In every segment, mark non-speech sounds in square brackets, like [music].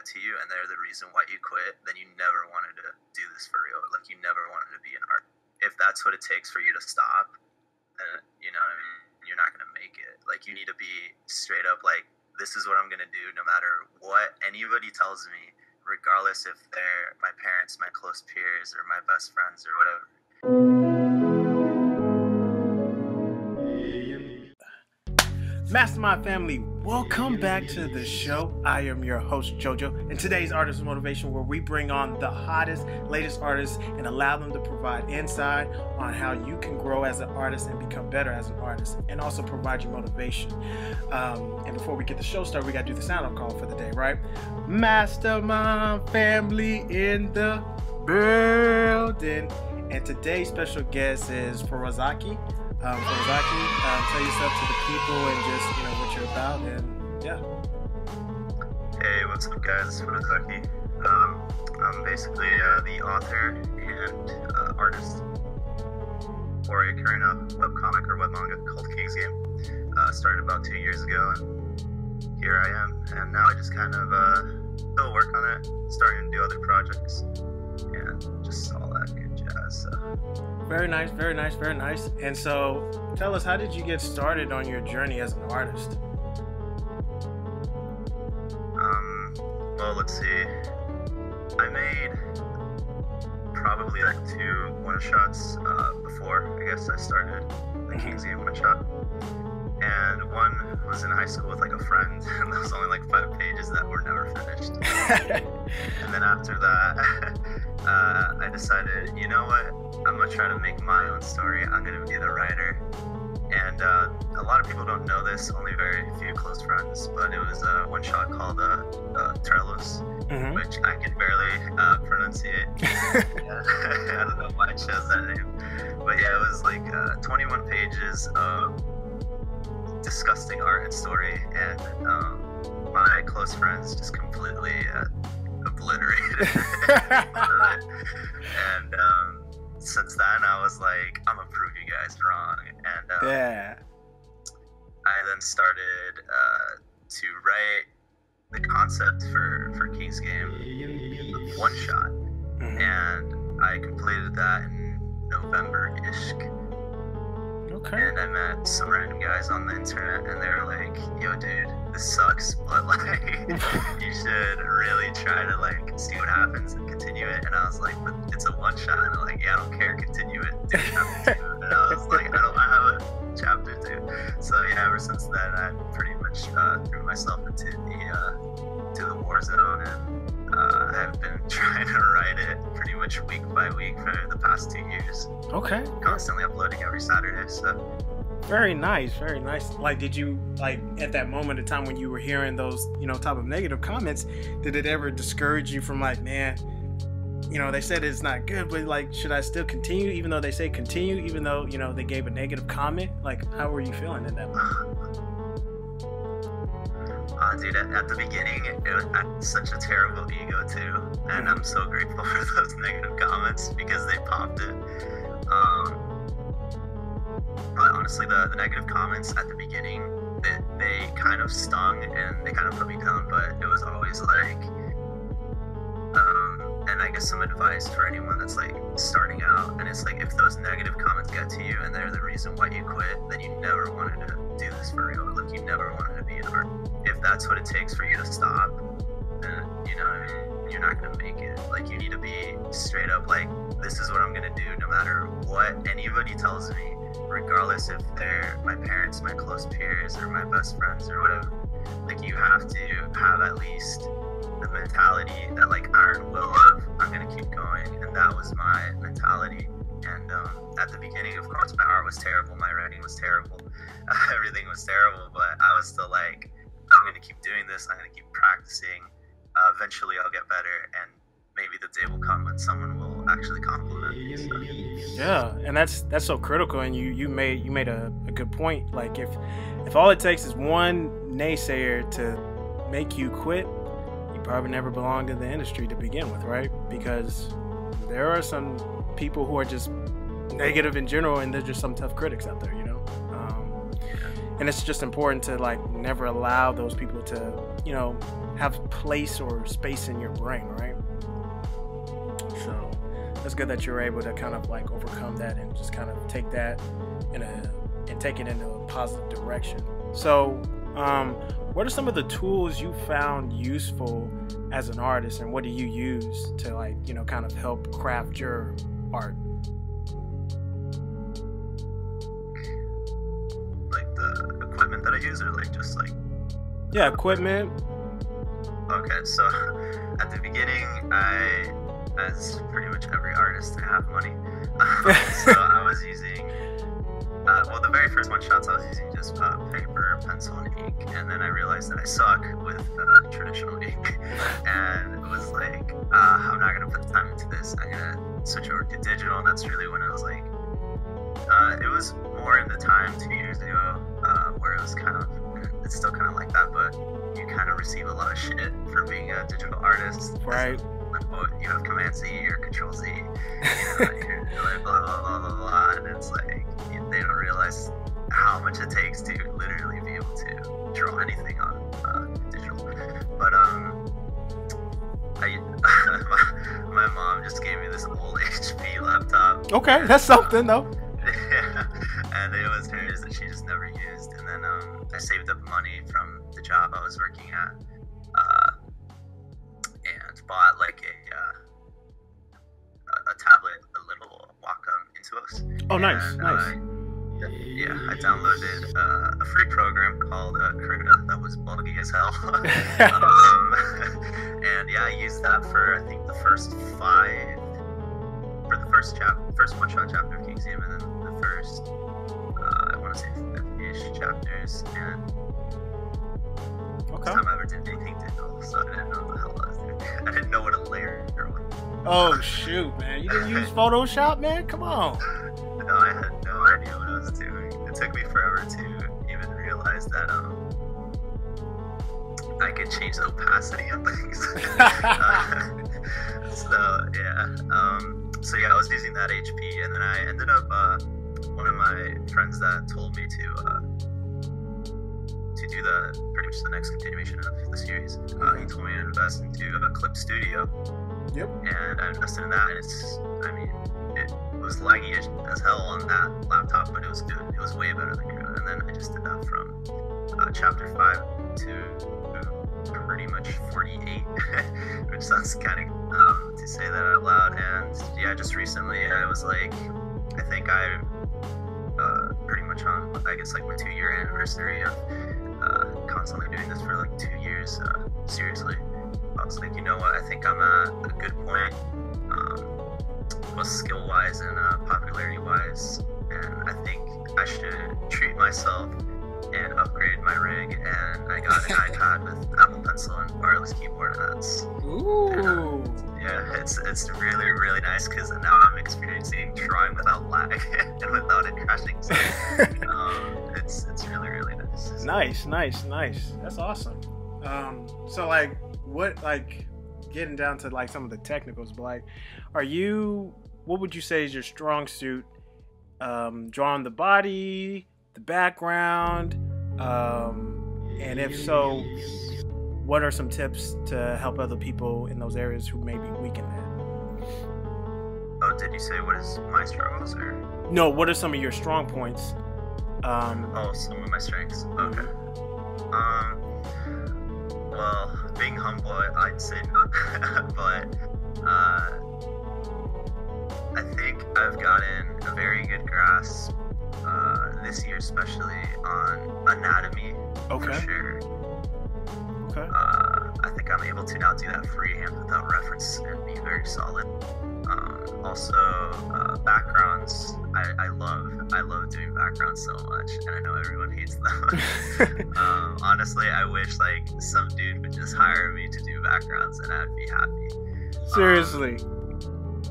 get to you and they're the reason why you quit, then you never wanted to do this for real. Like you never wanted to be an art. If that's what it takes for you to stop, then you know what I mean. You're not gonna make it. Like you need to be straight up. Like this is what I'm gonna do, no matter what anybody tells me, regardless if they're my parents, my close peers, or my best friends, or whatever. Mastermind family, welcome back to the show. I am your host, JoJo, and today's Artist Motivation, where we bring on the hottest, latest artists and allow them to provide insight on how you can grow as an artist and become better as an artist, and also provide you motivation. Um, and before we get the show started, we got to do the sound off call for the day, right? Mastermind family in the building. And today's special guest is Farazaki um, Farazaki, um, tell yourself to the people and just you know what you're about and yeah. Hey, what's up, guys? It's Farazaki. Um, I'm basically uh, the author and uh, artist for a current uh, webcomic or web manga called King's Game. Uh, started about two years ago, and here I am. And now I just kind of uh, still work on it, starting to do other projects, and just all jazz. Very nice, very nice, very nice. And so, tell us, how did you get started on your journey as an artist? Um, well, let's see. I made probably like two one shots uh, before I guess I started the mm-hmm. King's Game one shot. And one was in high school with like a friend, [laughs] and there was only like five pages that were never finished. [laughs] and then after that, [laughs] uh, I decided, you know what? I'm gonna try to make my own story. I'm gonna be the writer. And uh, a lot of people don't know this, only very few close friends, but it was a one shot called uh, uh, Trelos, mm-hmm. which I can barely uh, pronunciate. [laughs] [laughs] I don't know why I chose that name. But yeah, it was like uh, 21 pages of disgusting art and story, and um, my close friends just completely uh, obliterated. [laughs] and um, since then, I was like, I'm gonna prove you guys wrong. And um, yeah, I then started uh, to write the concept for for King's Game one shot, mm-hmm. and I completed that in November ish. Okay. And I met uh, some random guys on the internet, and they were like, "Yo, dude, this sucks, [laughs] but like, [laughs] you should really try to like see what happens and continue it." And I was like, "But it's a one shot." And they're like, "Yeah, I don't care, continue it." [laughs] Constantly uploading every Saturday. So. Very nice, very nice. Like, did you like at that moment of time when you were hearing those, you know, type of negative comments? Did it ever discourage you from like, man, you know, they said it's not good, but like, should I still continue? Even though they say continue, even though you know they gave a negative comment. Like, how were you feeling in that moment? Uh, dude, at, at, the beginning, it, was such a terrible ego too, and I'm so grateful [laughs] for those negative comments because they popped it. Um, honestly, the, the negative comments at the beginning, they, they kind of stung and they kind of put me down, but it was always like, um, and I guess some advice for anyone that's like starting out, and it's like if those negative comments get to you and they're the reason why you quit, then you never wanted to do this for real. Like you never wanted to be an artist if that's what it takes for you to stop, then you know you're not gonna make it. Like you need to be straight up like this is what I'm gonna do no matter what anybody tells me, regardless if they're my parents, my close peers, or my best friends or whatever. Like you have to have at least the mentality that like iron will of I'm gonna keep going, and that was my mentality. And um, at the beginning, of course, my art was terrible, my writing was terrible, [laughs] everything was terrible, but I was still like I'm to keep doing this. I'm to keep practicing. Uh, eventually, I'll get better, and maybe the day will come when someone will actually compliment me. So. Yeah, and that's that's so critical. And you you made you made a, a good point. Like if if all it takes is one naysayer to make you quit, you probably never belonged in the industry to begin with, right? Because there are some people who are just negative in general, and there's just some tough critics out there, you know um, and it's just important to like never allow those people to you know, have place or space in your brain, right? That's good that you're able to kind of like overcome that and just kind of take that in a and take it in a positive direction. So, um, what are some of the tools you found useful as an artist, and what do you use to like you know kind of help craft your art? Like the equipment that I use, or like just like yeah, equipment. Okay, so [laughs] at the beginning, I, as pretty much every artist, I have money. [laughs] so [laughs] I was using, uh, well, the very first one shots I was using just uh, paper, pencil, and ink, and then I realized that I suck with uh, traditional ink, [laughs] and it was like, uh, I'm not gonna put the time into this. I'm gonna switch over to digital, and that's really when I was like, uh, it was more in the time two years ago uh, where it was kind of it's still kind of like that, but you kind of receive a lot of shit for being a digital artist. Right. Well, you have Command Z or Control Z, you [laughs] know, like blah blah blah blah blah, and it's like they don't realize how much it takes to literally be able to draw anything on uh, digital. But um, I [laughs] my, my mom just gave me this old [laughs] HP laptop. Okay, that's something though. Man! You didn't use Photoshop, man? Come on. No, I had no idea what I was doing. It took me forever to even realize that um I could change the opacity of things. [laughs] Uh, so yeah, um, so yeah, I was using that HP, and then I ended up uh, one of my friends that told me to uh, to do the pretty much the next continuation of the series. Uh, he told me to invest into a Clip Studio Yep. and I invested in that, and it's, I mean, it was laggy as, hell on that laptop, but it was good. It was way better than Krita. And then I just did that from uh, chapter 5 to pretty much 48, [laughs] which sounds kind of um, to say that out loud. And yeah, just recently I was like, I think I uh, pretty much on, I guess, like my two year anniversary of uh, constantly doing this for like two years, uh, seriously. I was like, you know what? I think I'm at a good point, um, both skill wise and uh, popularity wise. And I think I should treat myself and upgrade my rig. And I got an [laughs] iPad with Apple Pencil and wireless keyboard. And that's, Ooh. yeah, it's it's really, really nice because now I'm experiencing drawing without lag [laughs] and without it crashing. So, [laughs] um, it's, it's really, really nice. Nice, nice, nice. That's awesome. Um, so like, what like getting down to like some of the technicals, but like, are you? What would you say is your strong suit? Um, drawing the body, the background, um, and if so, what are some tips to help other people in those areas who may be weak in that? Oh, did you say what is my struggles or? No, what are some of your strong points? Um, Oh, some of my strengths. Okay. Um. Well, being humble, I'd say not, [laughs] but uh, I think I've gotten a very good grasp uh, this year, especially on anatomy. Okay. For sure. okay. Uh, I think I'm able to now do that freehand without reference and be very solid. Um, also, uh, backgrounds. I, I love I love doing backgrounds so much, and I know everyone hates them. [laughs] um, honestly, I wish like some dude would just hire me to do backgrounds, and I'd be happy. Seriously.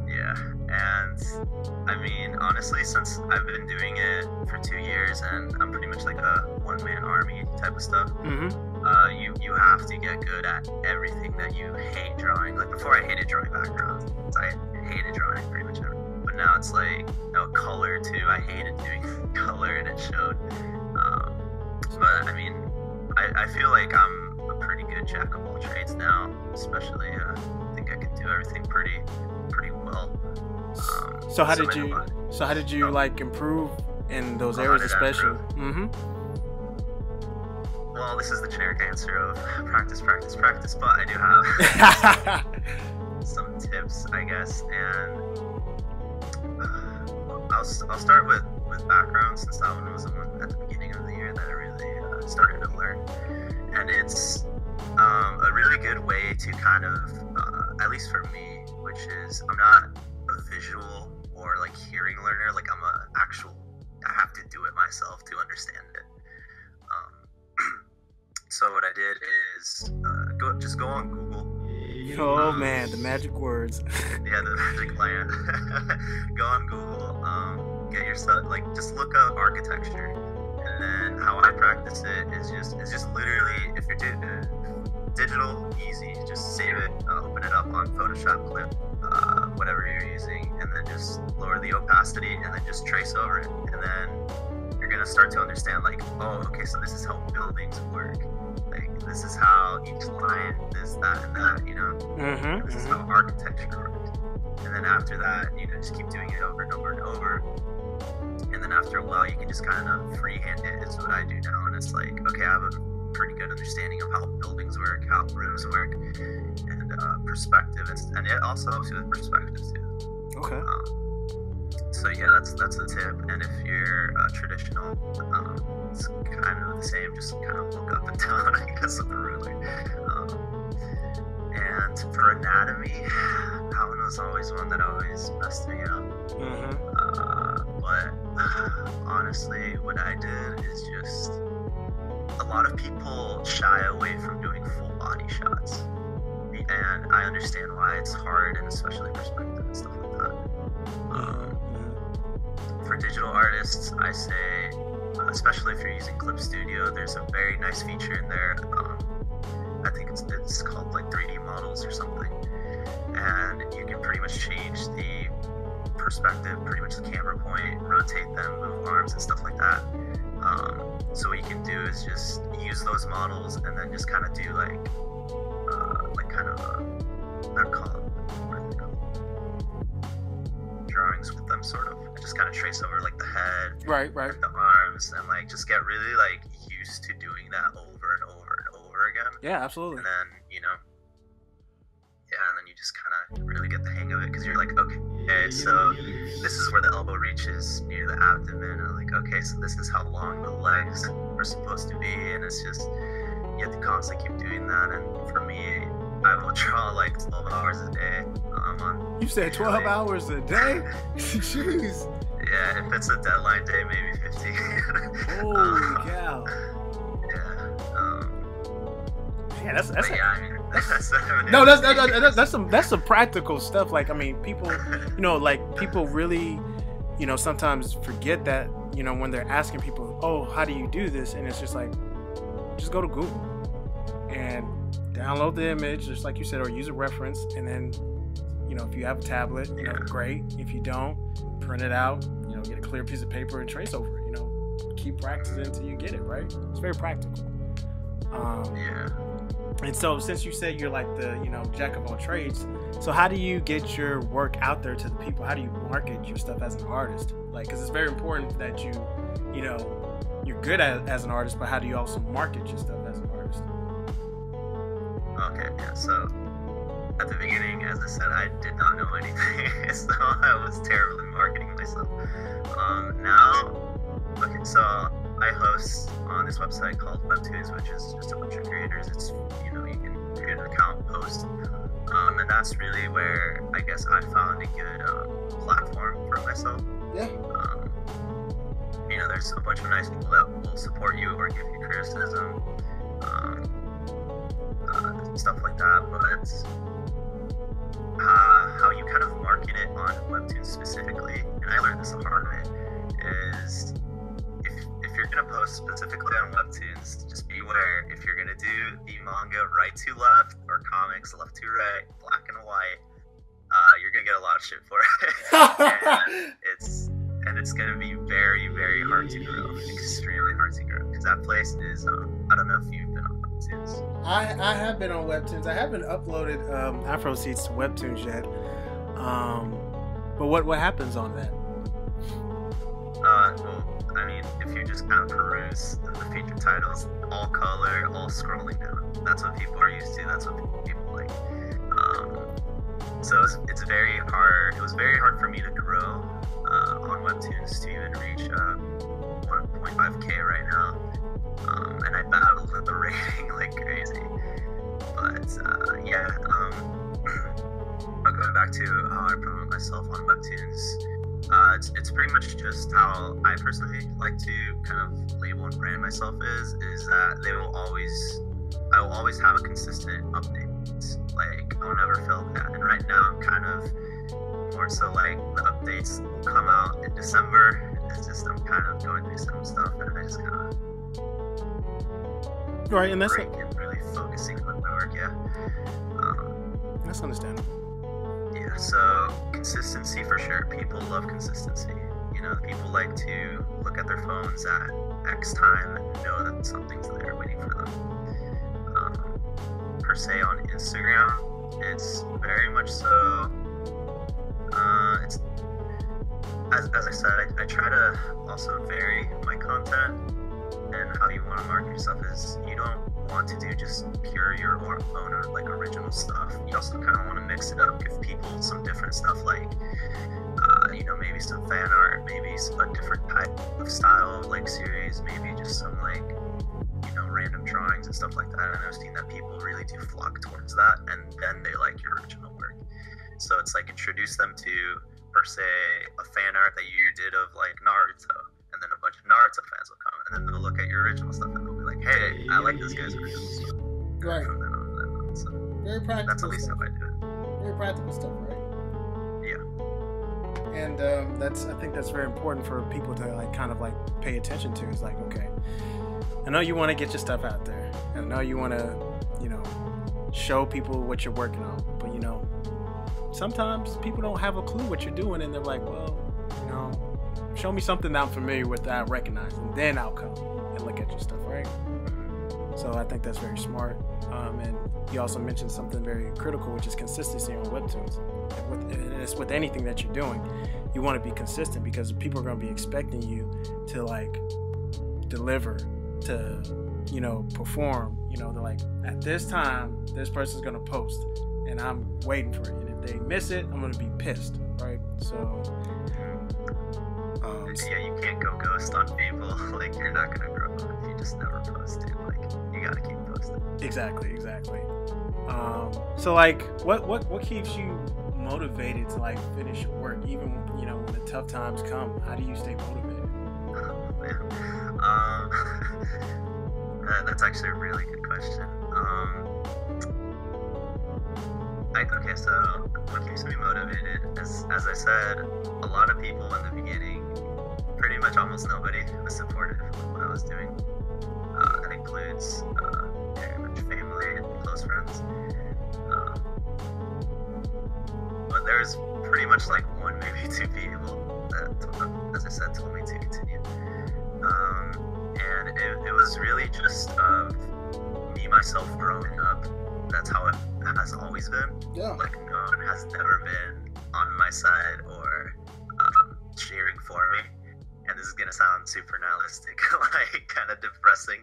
Yeah, and I mean, honestly, since I've been doing it for two years, and I'm pretty much like a one man army type of stuff Mm-hmm. uh, you you have to get good at everything that you hate drawing. Like before, I hated drawing backgrounds. I hated drawing pretty much everything. But now it's like no color too. I hated doing [laughs] color, and it showed. Um, but I mean, I, I feel like I'm a pretty good jack of all trades now. Especially, uh, I think I can do everything pretty, pretty well. Um, so how did you? So how did you oh. like improve in those areas, especially? Mm-hmm. Well, this is the generic answer of practice, practice, practice, but I do have [laughs] I guess, and uh, I'll, I'll start with, with background since that one was the one at the beginning of the year that I really uh, started to learn. And it's um, a really good way to kind of, uh, at least for me, which is I'm not a visual or like hearing learner, like I'm an actual, I have to do it myself to understand it. Um, [clears throat] so what I did is uh, go just go on Google. Oh man, the magic words. [laughs] yeah, the magic land. [laughs] go on Google. Um, get yourself like just look up architecture, and then how I practice it is just is just literally if you're di- digital, easy, just save it, uh, open it up on Photoshop clip, uh, whatever you're using, and then just lower the opacity, and then just trace over it, and then you're gonna start to understand like, oh, okay, so this is how buildings work this is how each line this, that, and that, you know? Mm-hmm, this mm-hmm. is how architecture works. And then after that, you know, just keep doing it over and over and over. And then after a while, you can just kind of freehand it, is what I do now. And it's like, okay, I have a pretty good understanding of how buildings work, how rooms work, and uh, perspective. And, and it also helps you with perspective, too. Okay. Um, so yeah, that's that's the tip. And if you're uh, traditional, um, it's kind of the same. Just kind of look up and [laughs] down, I guess, of the ruler. Um, and for anatomy, that one was always one that always messed me up. Mm-hmm. Uh, but honestly, what I did is just a lot of people shy away from doing full body shots. And I understand why it's hard, and especially perspective and stuff like that. Um, for digital artists, I say, especially if you're using Clip Studio, there's a very nice feature in there. Um, I think it's, it's called like 3D models or something. And you can pretty much change the perspective, pretty much the camera point, rotate them, move arms, and stuff like that. Um, so what you can do is just use those models and then just kind of do like, uh, like kind of a, not it, drawings with them, sort of just kind of trace over like the head, right, right, the and like just get really like used to doing that over and over and over again. Yeah, absolutely. And then you know, yeah, and then you just kind of really get the hang of it because you're like, okay, so this is where the elbow reaches near the abdomen, and like, okay, so this is how long the legs are supposed to be, and it's just you have to constantly keep doing that. And for me, I will [laughs] draw like 12 hours a day. Um, on you said 12 hours a day? [laughs] Jeez. Yeah, if it's a deadline day, maybe 50. [laughs] Holy um, cow. Yeah. Um, yeah, that's that's. A, yeah, I mean, [laughs] that's no, that's, that's that's that's some that's some practical stuff. Like, I mean, people, you know, like people really, you know, sometimes forget that, you know, when they're asking people, oh, how do you do this, and it's just like, just go to Google and download the image, just like you said, or use a reference, and then, you know, if you have a tablet, you know, great. If you don't, print it out, clear piece of paper and trace over it. You know, keep practicing until you get it right. It's very practical. Um, yeah. And so, since you said you're like the, you know, jack of all trades, so how do you get your work out there to the people? How do you market your stuff as an artist? Like, because it's very important that you, you know, you're good at as an artist, but how do you also market your stuff as an artist? Okay, yeah. So at the beginning, as I said, I did not know anything, [laughs] so I was terribly marketing myself. Um, now, okay, so I host on this website called Webtoons, which is just a bunch of creators. It's you know you can create an account, post, um, and that's really where I guess I found a good um, platform for myself. Yeah. Um, you know, there's a bunch of nice people that will support you or give you criticism. Um, uh, stuff like that, but specifically, and I learned this the hard way, is if, if you're going to post specifically on Webtoons, just beware. If you're going to do the manga right to left or comics left to right, black and white, uh, you're going to get a lot of shit for it. [laughs] it's and it's going to be very, very hard to grow, extremely hard to grow, because that place is, um, I don't know if you've been on Webtoons? I I have been on Webtoons. I haven't uploaded um, Afro Seeds to Webtoons yet. Um, but what what happens on that? Uh, well, I mean, if you just kind of peruse the, featured titles, all color, all scrolling down. That's what people are used to. That's what people like. Um, so it's, it's very hard. It was very hard for me to grow uh, on Webtoons to even reach uh, 1.5k right now, um, and I battled with the [laughs] rating like crazy. But uh, yeah, um, back to how I promote myself on Webtoons. Uh, it's, it's pretty much just how I personally like to kind of label and brand myself is is that they will always I will always have a consistent update. Like I'll never fail that. And right now I'm kind of more so like the updates will come out in December. It's just I'm kind of going through some stuff and I just kind of right, and that's break and really focusing on my work. Yeah. Um, that's understandable. So consistency for sure. People love consistency. You know, people like to look at their phones at X time and know that something's there waiting for them. Um, per se on Instagram, it's very much so. Uh, it's as, as I said, I, I try to also vary my content and how you want to market yourself is you don't want to do just pure your own like original stuff. You also kind of want to mix it up, give people some different stuff like, uh, you know, maybe some fan art, maybe a different type of style like series, maybe just some like, you know, random drawings and stuff like that. And I've seen that people really do flock towards that, and then they like your original work. So it's like introduce them to per se a fan art that you did of like Naruto, and then a bunch of Naruto fans will come, and then they'll look at your original stuff and they'll be like, "Hey, I like this guy's original stuff." Right. From then on, then on. So Very practical. that's at least stuff. how I do it. Very practical stuff, right? Yeah. and um, that's I think that's very important for people to like kind of like pay attention to. Is like, okay, I know you want to get your stuff out there, I know you want to, you know, show people what you're working on, but you know, sometimes people don't have a clue what you're doing, and they're like, well, you know, show me something that I'm familiar with that I recognize, and then I'll come and look at your stuff, right? So I think that's very smart. Um, and you also mentioned something very critical, which is consistency on webtoons. And with, and it's with anything that you're doing, you want to be consistent because people are going to be expecting you to like deliver, to you know perform. You know, they're like at this time, this person's going to post, and I'm waiting for it. And if they miss it, I'm going to be pissed, right? So. Um, Yeah, you can't go ghost on people. [laughs] like you're not gonna grow if you just never post it. Like you gotta keep. Exactly, exactly. Um, so like, what what what keeps you motivated to like finish your work, even you know when the tough times come? How do you stay motivated? Oh, man. Um, [laughs] that- that's actually a really good question. Um, I, okay, so what keeps me motivated? As, as I said, a lot of people in the beginning, pretty much almost nobody [laughs] was supportive of what I was doing. Uh, includes uh, very much family and close friends. Um, but there's pretty much like one, maybe two people that, as I said, told me to continue. Um, and it, it was really just of me myself growing up. That's how it has always been. Yeah. Like no one has never been on my side or um, cheering for me. And this is gonna sound super nihilistic, [laughs] like kind of depressing,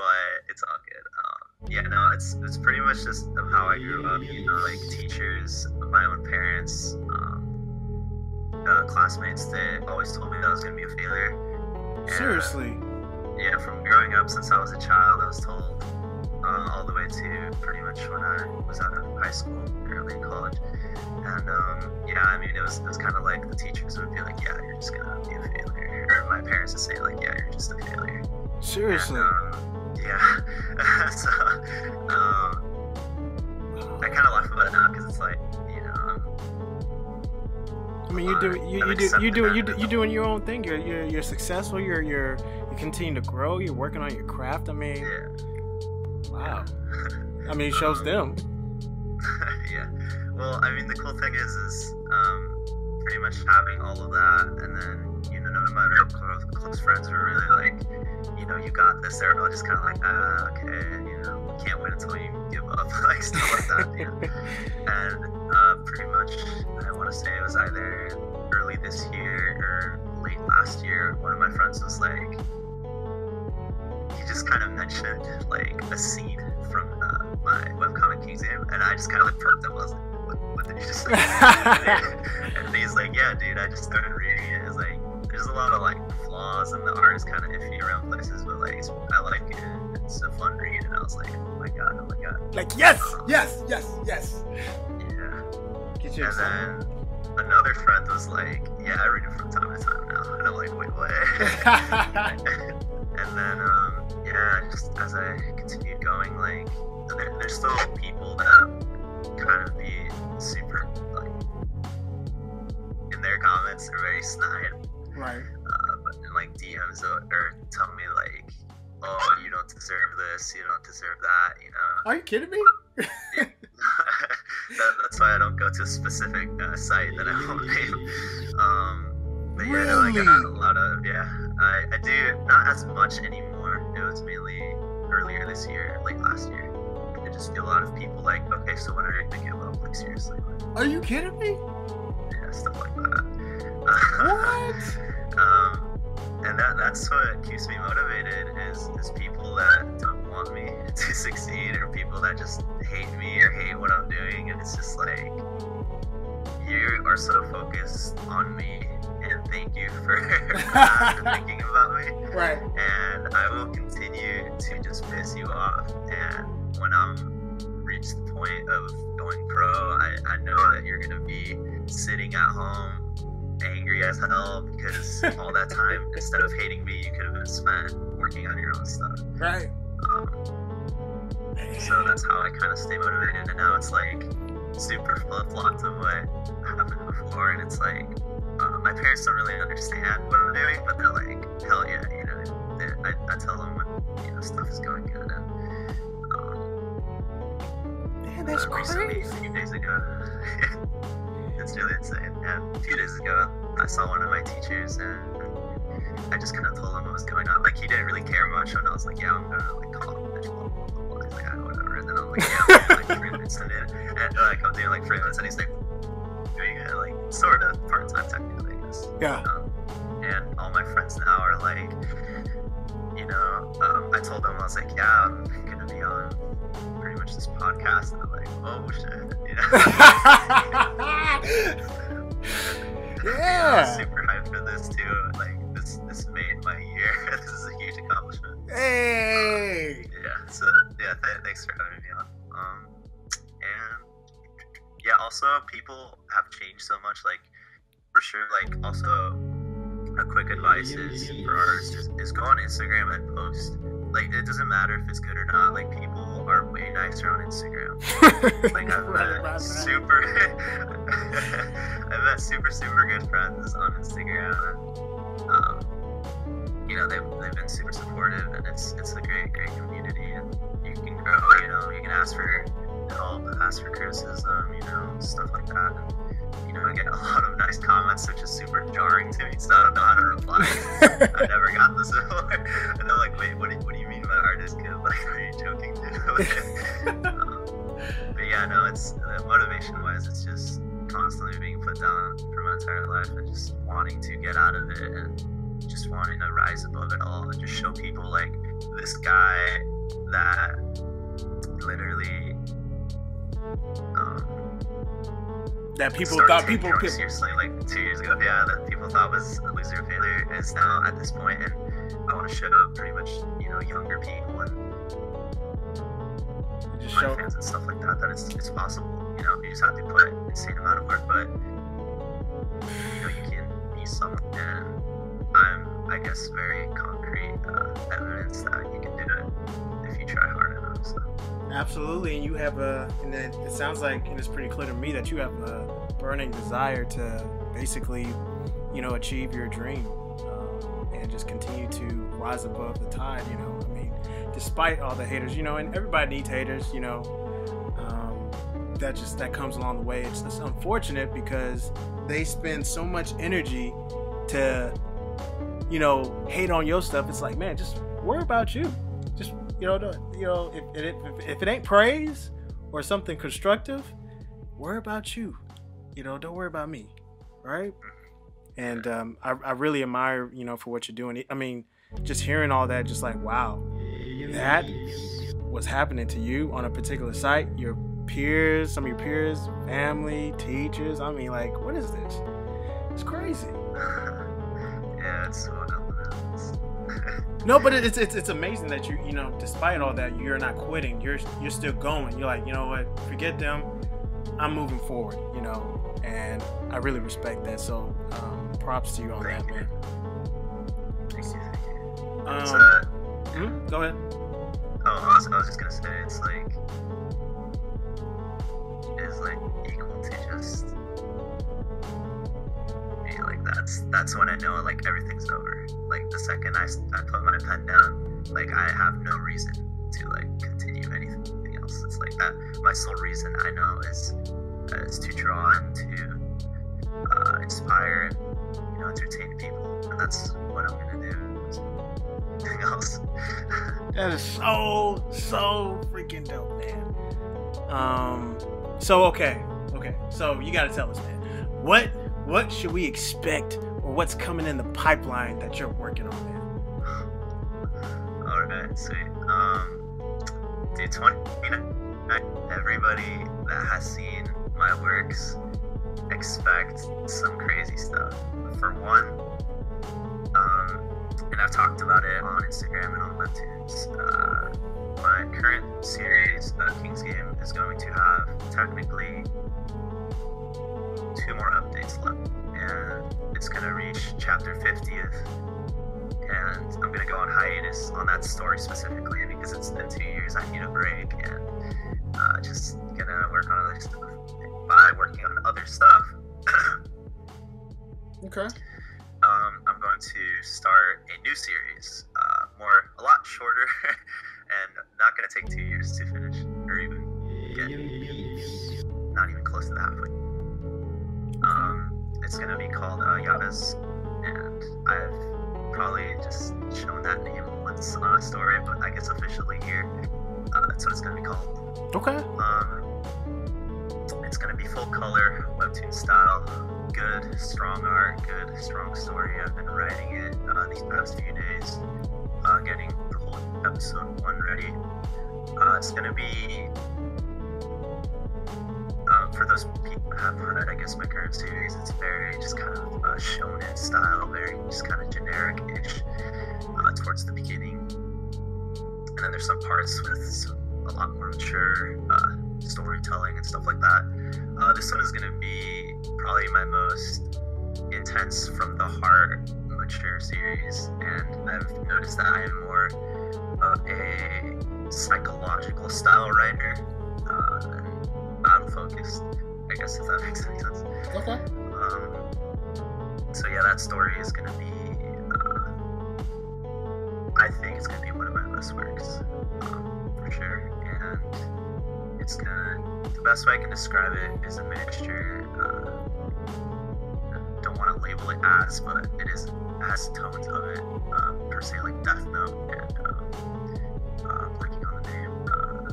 but it's all good. Um, yeah, no, it's it's pretty much just how I grew up. You know, like teachers, my own parents, um, uh, classmates. that always told me that I was gonna be a failure. And, Seriously. yeah, from growing up since I was a child, I was told uh, all the way to pretty much when I was out of high school, early in college. And um, yeah, I mean, it was, it was kind of like the teachers would be like, yeah, you're just gonna be a failure. Or my parents would say, like, yeah, you're just a failure. Seriously. And, um, yeah. [laughs] so um, I kind of laugh about it now because it's like, you know, um, I mean, you do you, you do you do you do, you doing your own thing. You're you're you're successful. You're you're you continue to grow. You're working on your craft. I mean, yeah. wow. [laughs] I mean, it shows them. [laughs] yeah. Well, I mean, the cool thing is, is um, pretty much having all of that, and then you know, my real close, close friends were really like, you know, you got this. They're all just kind of like, ah, okay, you know, we can't wait until you give up, [laughs] like stuff like that. You know? [laughs] and uh, pretty much, I want to say it was either early this year or late last year. One of my friends was like, he just kind of mentioned like a scene from uh, my webcomic game, and I just kind of like perked up. I was like, what, what did you just say? [laughs] and he's like, yeah, dude, I just started lot of like flaws, and the art is kind of iffy around places, but like, I like it. It's a fun read, and I was like, oh my god, oh my god. Like, yes, um, yes, yes, yes. Yeah. Get you and then another friend was like, yeah, I read it from time to time now. And I'm like, wait, what? [laughs] and then, um, yeah, just as I continued going, like, there, there's still people that kind of be super, like, in their comments they're very snide. Right. Uh, like, DMs or, or tell me, like, oh, you don't deserve this, you don't deserve that, you know. Are you kidding me? [laughs] that, that's why I don't go to a specific uh, site that I won't name. Um, but yeah, really? no, I got a lot of yeah. I, I do not as much anymore. It was mainly earlier this year, like last year. I just feel a lot of people like, okay, so when are you gonna give up? Like seriously? Like, are you kidding me? Yeah, stuff like that. What? [laughs] um, and that that's what keeps me motivated is is people that don't want me [laughs] to succeed or people that just hate me or hate what I'm doing. And it's just like you are so focused on me and thank you for, [laughs] for [laughs] thinking about me. Right. And I will continue to just piss you off. And when I'm reached the point of going pro I, I know that you're gonna be sitting at home angry as hell because [laughs] all that time, instead of hating me, you could have been spent working on your own stuff. Right. Um, so that's how I kind of stay motivated. And now it's like super flip flops of what happened before. And it's like, uh, my parents don't really understand what I'm doing, but they're like, hell yeah, you know, they, I, I, tell them when, you know, stuff is going good. And, um, Man, that's uh, crazy. a few days ago, [laughs] it's really insane. And a few days ago, I saw one of my teachers and I just kind of told him what was going on. Like, he didn't really care much, and I was like, yeah, I'm gonna, like, call him, He's like, yeah, whatever. And then I'm like, yeah, I'm like, [laughs] freelance and, and like, I'm doing, like, freelance, and he's like, doing it, like, sort of part-time technically, I guess. Yeah. Um, and all my friends now are like, you know, um, I told them, I was like, yeah, I'm gonna be on pretty much this podcast, and they're like, oh, shit, you know? [laughs] [laughs] [laughs] yeah. I'm super hyped for this too. Like this, this made my year. [laughs] this is a huge accomplishment. Hey. Yeah. So yeah, th- thanks for having me on. Um, and yeah, also people have changed so much. Like for sure, like also a quick advice is for artists is, is go on Instagram and post. Like it doesn't matter if it's good or not. Like people are way nicer on Instagram. [laughs] like I've met super, [laughs] I've met super super good friends on Instagram. And, um, you know they've, they've been super supportive and it's it's a great great community and you can grow. You know you can ask for help, ask for criticism. You know stuff like that. And, you know, I get a lot of nice comments, which is super jarring to me, so I don't know how to reply. [laughs] I've never gotten this before. And they're like, wait, what do, what do you mean my art? Like, are you joking, dude? [laughs] um, but yeah, no, it's uh, motivation wise, it's just constantly being put down for my entire life and just wanting to get out of it and just wanting to rise above it all and just show people like this guy that literally um, that people thought people could seriously like two years ago. Yeah, that people thought was a loser failure is now at this point, and I want to show pretty much know younger people and just show. fans and stuff like that that it's it's possible. You know, you just have to put an insane amount of work, but you know you can be someone, and I'm I guess very concrete uh, evidence that you can do it if you try hard enough. So. Absolutely, and you have a, and it, it sounds like, and it's pretty clear to me that you have a burning desire to basically, you know, achieve your dream just continue to rise above the tide. You know, I mean, despite all the haters, you know, and everybody needs haters. You know, um, that just that comes along the way. It's unfortunate because they spend so much energy to you know, hate on your stuff. It's like, man, just worry about you. Just you know, you know, if, if, if it ain't praise or something constructive, worry about you. You know, don't worry about me, right? And um, I, I really admire you know for what you're doing. I mean, just hearing all that, just like wow, that was happening to you on a particular site. Your peers, some of your peers, family, teachers. I mean, like, what is this? It's crazy. [laughs] yeah, it's [laughs] no, but it's, it's it's amazing that you you know, despite all that, you're not quitting. You're you're still going. You're like, you know what? Forget them. I'm moving forward. You know, and I really respect that. So, um, props to you on Thank that, man. You. Um, uh, hmm? Go ahead. oh, I was, I was just gonna say it's like it's like equal to just me. Like that's that's when I know like everything's over. Like the second I, I put my pen down, like I have no reason to like continue anything else. It's like that. My sole reason I know is uh, is to draw and to uh, inspire and you know entertain people, and that's what I'm gonna do. Nothing else. [laughs] That is so so freaking dope, man. Um, so okay, okay. So you got to tell us, man. What what should we expect, or what's coming in the pipeline that you're working on, man? All right, sweet. Um, dude, 20, you know, everybody that has seen my works expect some crazy stuff. For one, um, and I've talked about it on Instagram and on Webtoons. Uh, my current series, uh, King's Game, is going to have technically two more updates left, and it's going to reach chapter 50th and I'm gonna go on hiatus on that story specifically because it's been two years. I need a break and uh, just gonna work on other stuff. By working on other stuff, [clears throat] Okay. um, I'm going to start a new series, uh, more a lot shorter, [laughs] and not gonna take two years to finish or even get not even close to the halfway. Um, it's gonna be called uh, Yavis, and I've probably just shown that name once on a story, but I guess officially here, uh, that's what it's gonna be called. Okay. Um, it's gonna be full color, webtoon style, good, strong art, good, strong story. I've been writing it uh, these past few days, uh, getting the whole episode one ready. Uh, it's gonna be uh, for those people who have read, I guess, my current series. It's very just kind of uh, shonen style, very just kind of generic-ish uh, towards the beginning, and then there's some parts with some, a lot more mature uh, storytelling and stuff like that. Uh, this one is going to be probably my most intense from the heart mature series, and I've noticed that I am more of a psychological style writer uh, battle focused. I guess if that [laughs] makes any sense. Okay. Um, so yeah, that story is gonna be. Uh, I think it's gonna be one of my best works, um, for sure. And it's gonna. The best way I can describe it is a mixture. Uh, I don't want to label it as, but it is it has tones of it. Uh, per se, like Death Note and. Um, uh, blanking on the name. Uh,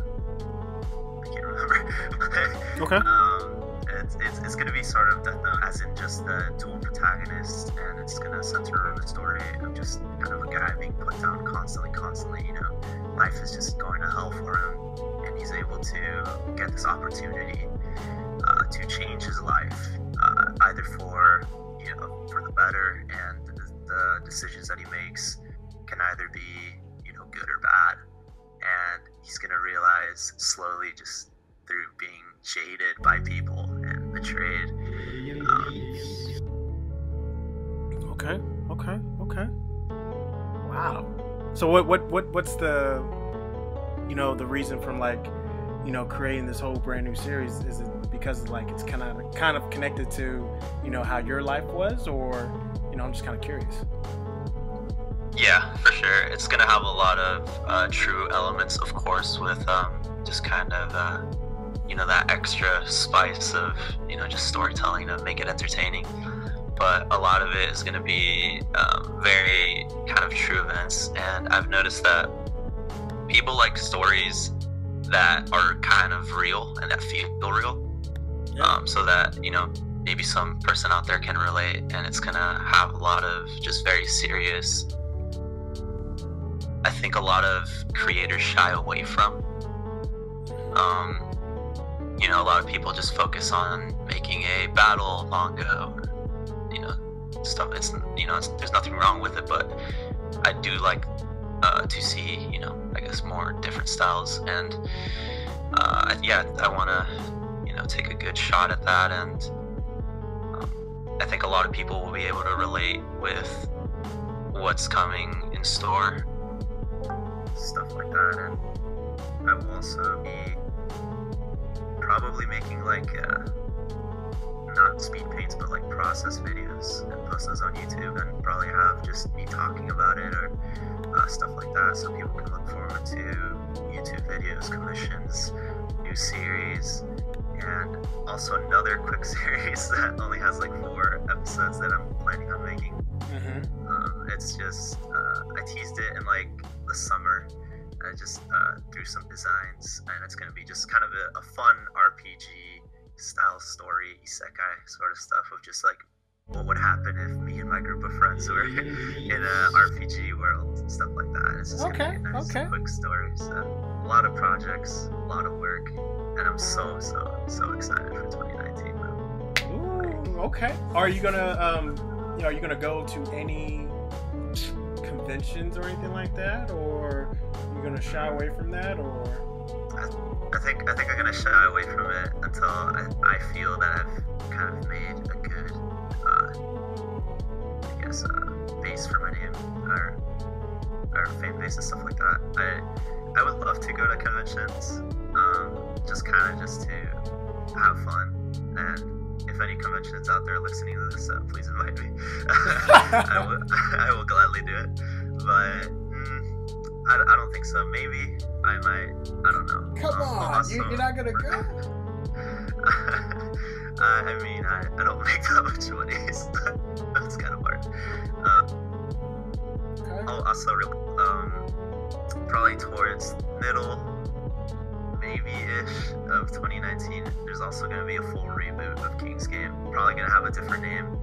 I can't remember. [laughs] Okay. Um, it's, it's, it's going to be sort of Death Note, as in just the dual protagonist, and it's going to center around the story of just kind of a guy being put down constantly, constantly. You know, life is just going to hell for him, he's able to get this opportunity uh, to change his life, uh, either for you know for the better, and the, the decisions that he makes can either be you know good or bad, and he's going to realize slowly just through being jaded by people and betrayed. Um, Okay. Okay. Okay. Wow. So what what what what's the you know the reason from like you know creating this whole brand new series is it because like it's kind of kind of connected to you know how your life was or you know I'm just kind of curious. yeah, for sure. It's gonna have a lot of uh, true elements, of course, with um, just kind of uh, you know that extra spice of you know just storytelling to make it entertaining. but a lot of it is going to be um, very kind of true events. And I've noticed that people like stories that are kind of real and that feel real. Yeah. Um, so that, you know, maybe some person out there can relate and it's going to have a lot of just very serious. I think a lot of creators shy away from. Um, you know, a lot of people just focus on making a battle manga or, you know, stuff. It's, you know, it's, there's nothing wrong with it, but I do like uh, to see, you know, I guess more different styles. And uh, yeah, I want to, you know, take a good shot at that. And um, I think a lot of people will be able to relate with what's coming in store. Stuff like that. And I will also be probably making like uh, not speed paints but like process videos and post those on YouTube and probably have just me talking about it or uh, stuff like that so people can look forward to YouTube videos, commissions, new series, and also another [laughs] quick series that only has like four episodes that I'm planning on making. Mm-hmm. Um, it's just, uh, I teased it in like the summer I just uh, threw some designs, and it's going to be just kind of a, a, fun RPG style story, isekai sort of stuff of just like what would happen if me and my group of friends were [laughs] in an RPG world, stuff like that. It's just okay, a nice, okay. quick story. So a lot of projects, a lot of work, and I'm so so so excited for 2019. Ooh, okay. Are you gonna um, you know, are you gonna go to any conventions or anything like that, or you gonna shy away from that, or? I think I think I'm gonna shy away from it until I, I feel that I've kind of made a good, uh, I guess, uh, base for my name or or fan base and stuff like that. I I would love to go to conventions, um, just kind of just to have fun and if any conventions out there listening to this, uh, please invite me. [laughs] I, will, [laughs] I will gladly do it. But mm, I, I don't think so. Maybe I might. I don't know. Come um, on, also, you, are not gonna go. [laughs] I mean, I, I don't make that much money, [laughs] so that's kind of hard. Um, okay. Oh, also, um, probably towards middle maybe-ish of 2019, there's also to be a full reboot of King's Game. Probably to have a different name,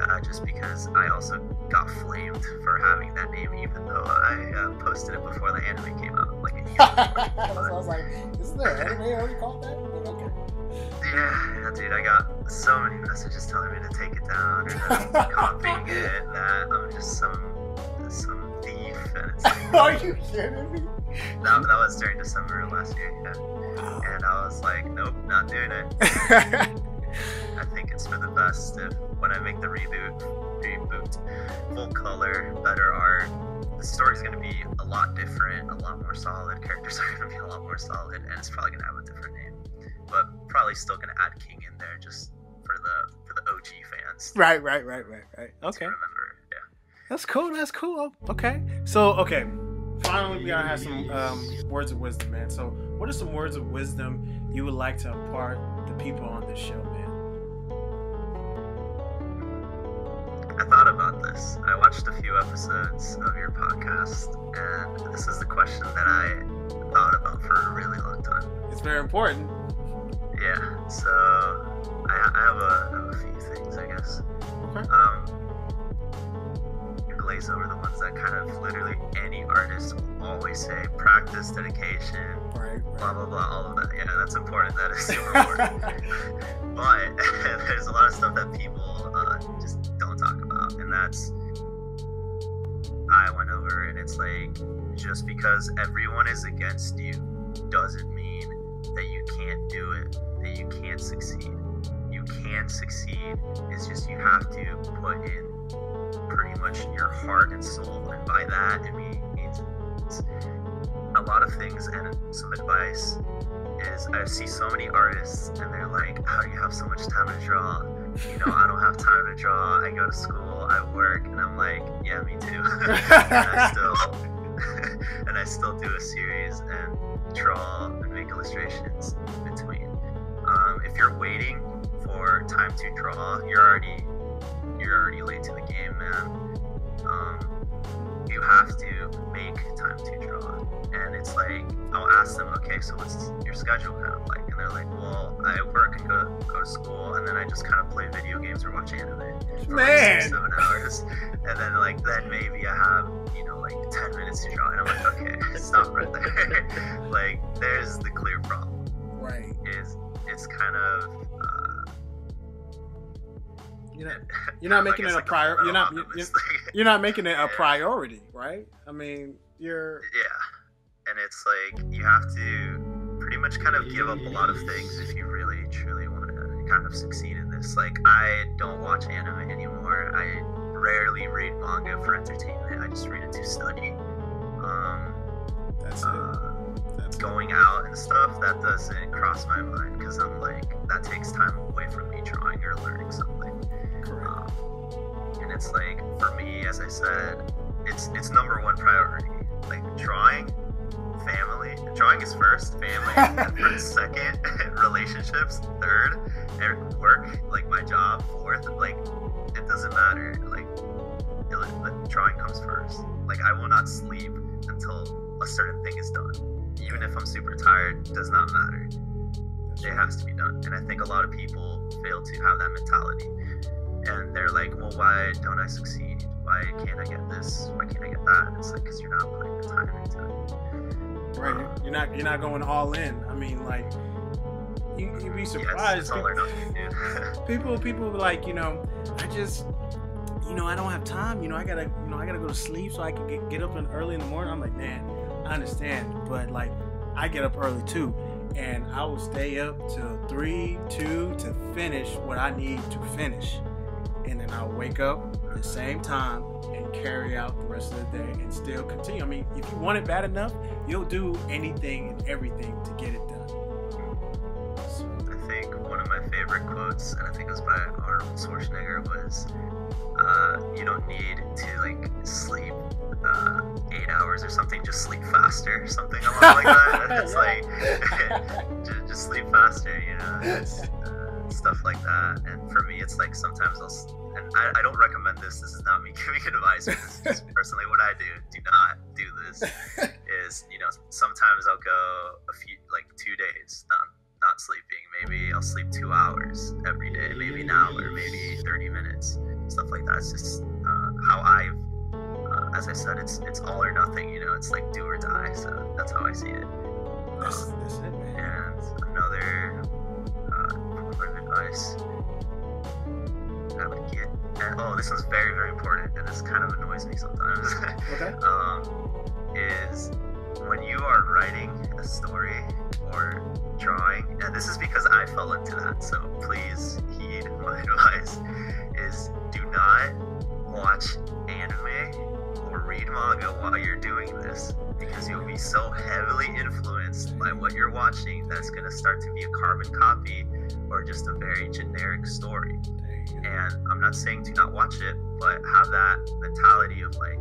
uh, just because I also got flamed for having that name, even though I uh, posted it before the anime came out, like a year [laughs] so I was like, isn't there anime already called that? Okay. Yeah, dude, I got so many messages telling me to take it down or [laughs] copying it, that I'm just some some thief. And it's like, [laughs] Are you kidding me? that, that was during December last year, yeah. And I was like, nope, not doing it. It's for the best if when I make the reboot, reboot, full color, better art, the story's gonna be a lot different, a lot more solid. Characters [laughs] are gonna be a lot more solid, and it's probably gonna have a different name. But probably still gonna add King in there just for the for the OG fans. Right, right, right, right, right. Okay. remember, yeah. That's cool. That's cool. Okay. So okay, finally, we gotta have some um, words of wisdom, man. So, what are some words of wisdom you would like to impart the people on this show, I thought about this. I watched a few episodes of your podcast, and this is the question that I thought about for a really long time. It's very important. Yeah. So, I, I have, a, I have a few things, I guess. Okay. Um, glaze over the ones that kind of literally any artist will always say practice, dedication, right, right. blah, blah, blah, all of that. Yeah, that's important. That is [laughs] super important. but [laughs] there's a lot of stuff that people uh, just don't talk about. That's, I went over and it's like, just because everyone is against you doesn't mean that you can't do it, that you can't succeed. You can succeed. It's just you have to put in pretty much your heart and soul. And by that, it means a lot of things and some advice is I see so many artists and they're like, How do you have so much time to draw? You know, I don't have time to draw. I go to school, I work, and I'm like, Yeah, me too. [laughs] and I still [laughs] [laughs] and I still do a series and draw and make illustrations in between. Um, if you're waiting for time to draw, you're already you're already late to the game, man, um, you have to make time to draw. And it's like I'll ask them, okay, so what's your schedule kind of like? They're like, well, I work and go go to school, and then I just kind of play video games or watch anime for like six, seven hours, and then like then maybe I have you know like ten minutes to draw, and I'm like, okay, [laughs] stop right there. [laughs] like there's the clear problem Right. is it's kind of uh, You're not, [laughs] you're not making it a like prior. You're not. You're, you're- you're not making it a priority, right? I mean, you're. yeah, and it's like you have to much kind of give up a lot of things if you really truly want to kind of succeed in this. Like I don't watch anime anymore. I rarely read manga for entertainment. I just read it to study. Um, That's uh, That's going out and stuff that doesn't cross my mind because I'm like that takes time away from me drawing or learning something. Correct. Um, and it's like for me, as I said, it's it's number one priority. Like drawing, family. Drawing is first, family, [laughs] and for second, [laughs] relationships, third, and work. Like my job, fourth. Like it doesn't matter. Like it, drawing comes first. Like I will not sleep until a certain thing is done. Even if I'm super tired, does not matter. It has to be done. And I think a lot of people fail to have that mentality and they're like, well, why don't I succeed? Why can't I get this? Why can't I get that? It's like, because you're not putting the time into it. Right. You're not. You're not going all in. I mean, like, you you'd be surprised. all or [laughs] people people like you know i just you know i don't have time you know i gotta you know i gotta go to sleep so i can get, get up in early in the morning i'm like man i understand but like i get up early too and i will stay up till three two to finish what i need to finish and then i'll wake up the same time carry out the rest of the day and still continue i mean if you want it bad enough you'll do anything and everything to get it done I think one of my favorite quotes, and I think it was by Arnold Schwarzenegger, was, uh, "You don't need to like sleep uh, eight hours or something. Just sleep faster, [laughs] something along [laughs] like [laughs] that." It's like just, just sleep faster, you know, uh, stuff like that. And for me, it's like sometimes I'll, and I, I don't recommend this. This is not me [laughs] giving advice. This is [laughs] personally what I do. Do not do this. Is you know sometimes I'll go a few like two days not not sleeping. Maybe I'll sleep two hours every day. Maybe an hour. Maybe thirty minutes. Stuff like that. It's just uh, how I've. Uh, as I said, it's it's all or nothing. You know, it's like do or die. So that's how I see it. that's, that's it man And another uh, form of advice I would get. And, oh, this one's very, very important, and this kind of annoys me sometimes. [laughs] okay um, is when you are writing a story or drawing, and this is because I fell into that, so please heed my [laughs] advice, is do not watch anime or read manga while you're doing this because you'll be so heavily influenced by what you're watching that it's going to start to be a carbon copy or just a very generic story. And I'm not saying to not watch it, but have that mentality of like,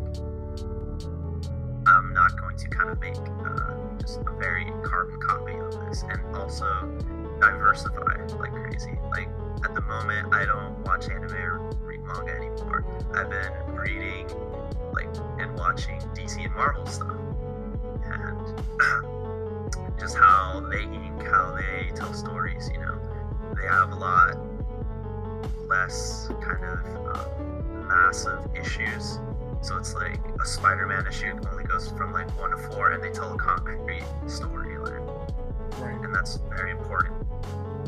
I'm not going to kind of make uh, just a very carbon copy of this, and also diversify like crazy. Like at the moment, I don't watch anime or read manga anymore. I've been reading like and watching DC and Marvel stuff, and [clears throat] just how they ink, how they tell stories. You know, they have a lot less kind of um, massive issues. So it's like a Spider-Man issue only goes from like one to four, and they tell a concrete storyline, right and that's very important.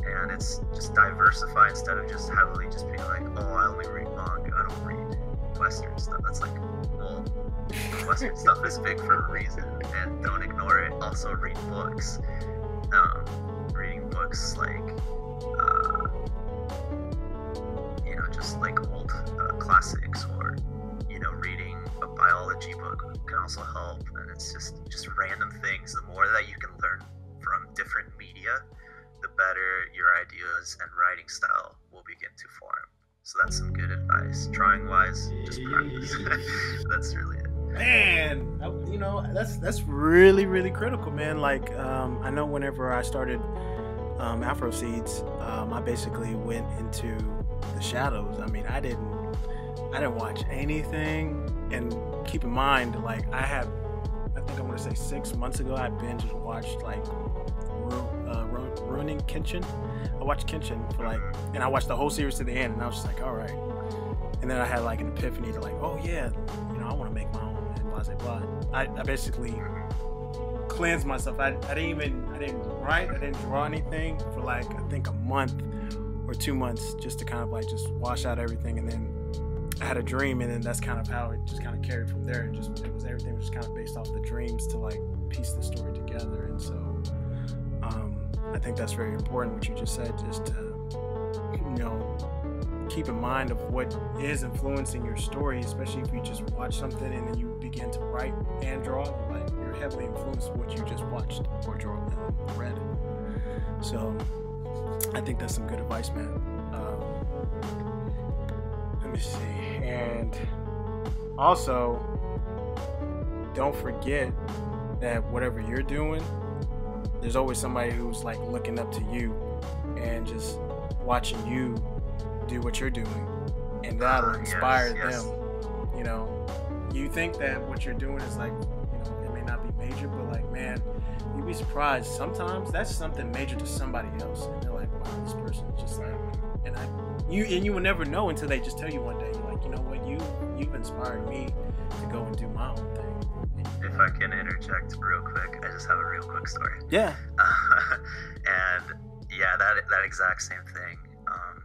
And it's just diversify instead of just heavily just being like, oh, I only read manga, I don't read Western stuff. That's like, well, [laughs] Western stuff is big for a reason, and don't ignore it. Also, read books. Um, reading books like, just like old uh, classics, or you know, reading a biology book can also help. And it's just just random things. The more that you can learn from different media, the better your ideas and writing style will begin to form. So that's some good advice. Drawing wise, just practice. [laughs] that's really it. man you know that's that's really really critical man like um, i know whenever i started um, afro seeds um, i basically went into the shadows. I mean, I didn't I didn't watch anything. And keep in mind, like I have, I think I want to say six months ago, I binged watched like Ru- uh, Ru- Rurouni Kenshin. I watched Kenshin for like, and I watched the whole series to the end, and I was just like, all right. And then I had like an epiphany to like, oh yeah, you know, I want to make my own and blah blah blah. I, I basically cleansed myself. I, I didn't even I didn't write, I didn't draw anything for like I think a month or two months just to kind of like just wash out everything and then I had a dream, and then that's kind of how it just kind of carried from there. And just it was everything was just kind of based off the dreams to like piece the story together. And so um, I think that's very important what you just said, just to you know keep in mind of what is influencing your story, especially if you just watch something and then you begin to write and draw. Like you're heavily influenced what you just watched or draw and read. So I think that's some good advice, man. Um, let me see. And also, don't forget that whatever you're doing, there's always somebody who's like looking up to you and just watching you do what you're doing. And that'll Ah, yes, inspire yes. them. You know, you think that what you're doing is like, you know, it may not be major, but like, man, you'd be surprised. Sometimes that's something major to somebody else. And they're like, wow, this person is just like, and I, you, and you will never know until they just tell you one day, you're like, you know what, you, you've inspired me to go and do my own thing. If I can interject real quick, I just have a real quick story. Yeah. [laughs] and yeah, that that exact same thing. Um,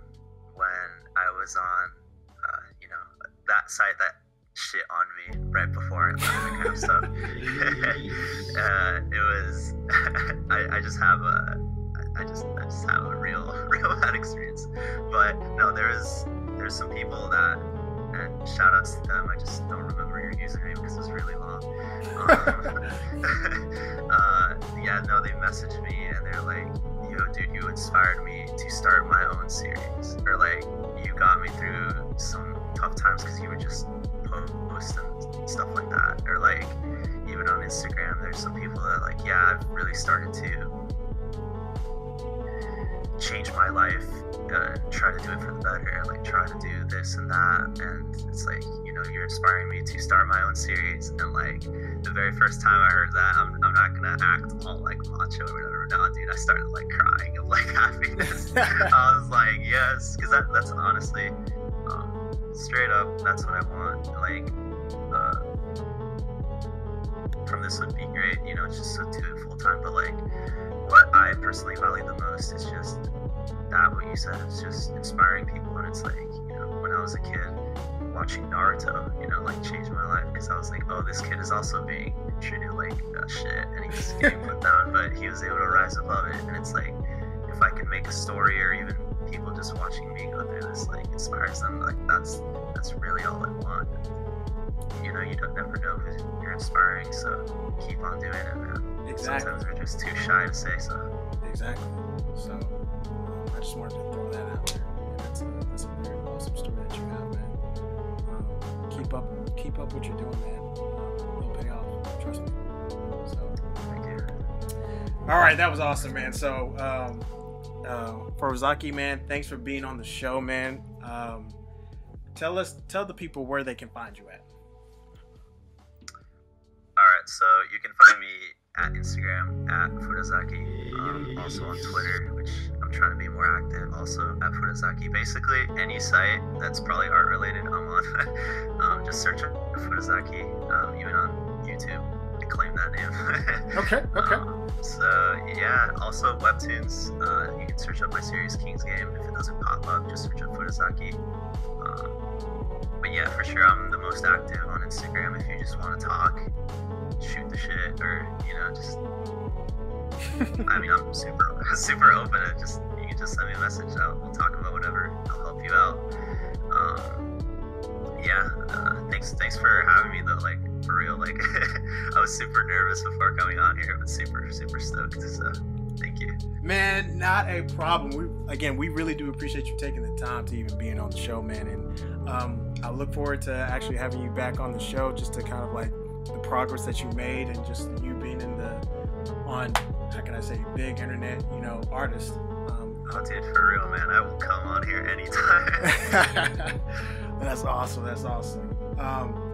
when I was on, uh, you know, that site that shit on me right before I that kind of stuff. [laughs] uh, it was, [laughs] I, I just have a, I just, I just have a real, [laughs] real bad experience. But no, there's, there's some people that, and shout outs to them. I just don't remember your username because it's really long. Um, uh, yeah, no, they messaged me and they're like, yo, dude, you inspired me to start my own series. Or like, you got me through some tough times because you were just post and stuff like that. Or like, even on Instagram, there's some people that like, yeah, I've really started to change my life, uh, try to do it for the better, like try to do this and that. And it's like, you know, you're inspiring me to start my own series. And like, the very first time I heard that, I'm, I'm not gonna act all like macho or whatever. No, dude, I started like crying of like [laughs] happiness. [laughs] I was like, yes, because that, that's honestly, straight up, that's what I want. Like, uh, from this would be great, you know, just to do it full time. But like, what I personally value the most is just that what you said is just inspiring people. And it's like, you know, when I was a kid watching Naruto, you know, like changed my life because I was like, oh, this kid is also being treated like shit and he's getting put down, but he was able to rise above it. And it's like, if I can make a story or even people just watching me go through this, like, inspires them, like, that's that's really all I want. You know, you don't never know who you're inspiring, so keep on doing it, man. Exactly. Sometimes we're just too shy to say so. Exactly. So um, I just wanted to throw that out there. And that's a, that's a very awesome story that you have, man. Um, keep up, keep up what you're doing, man. Um, it'll pay off. Trust me. So. Thank you. All right, that was awesome, man. So, um, uh, Fudazaki, man, thanks for being on the show, man. Um, tell us, tell the people where they can find you at. All right, so you can find me at Instagram at Fudazaki, um, also on Twitter, which I'm trying to be more active, also at Fudazaki. Basically, any site that's probably art related, I'm on. [laughs] um, just search up Fudazaki, um, even on YouTube. I claim that name. [laughs] Okay, okay. Um, so yeah, also webtoons. Uh, you can search up my series King's Game. If it doesn't pop up, just search up Fudazaki. Um, but yeah, for sure, I'm the most active on Instagram. If you just want to talk, shoot the shit, or you know, just [laughs] I mean, I'm super [laughs] super open. And just you can just send me a message. I'll, we'll talk about whatever. I'll help you out. Um, yeah, uh, thanks thanks for having me though. Like for real, like [laughs] I was super nervous before coming on here, but super super stoked. So thank you. Man, not a problem. We again, we really do appreciate you taking the time to even being on the show, man. And um, I look forward to actually having you back on the show, just to kind of like the progress that you made, and just you being in the on how can I say big internet, you know, artist. Um, Oh, dude, for real, man. I will come on here anytime. [laughs] that's awesome. That's awesome. Um,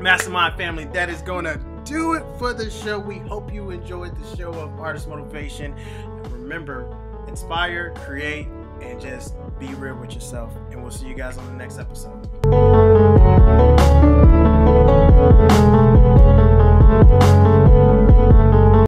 Mastermind family, that is going to do it for the show. We hope you enjoyed the show of Artist Motivation. Remember, inspire, create, and just be real with yourself. And we'll see you guys on the next episode.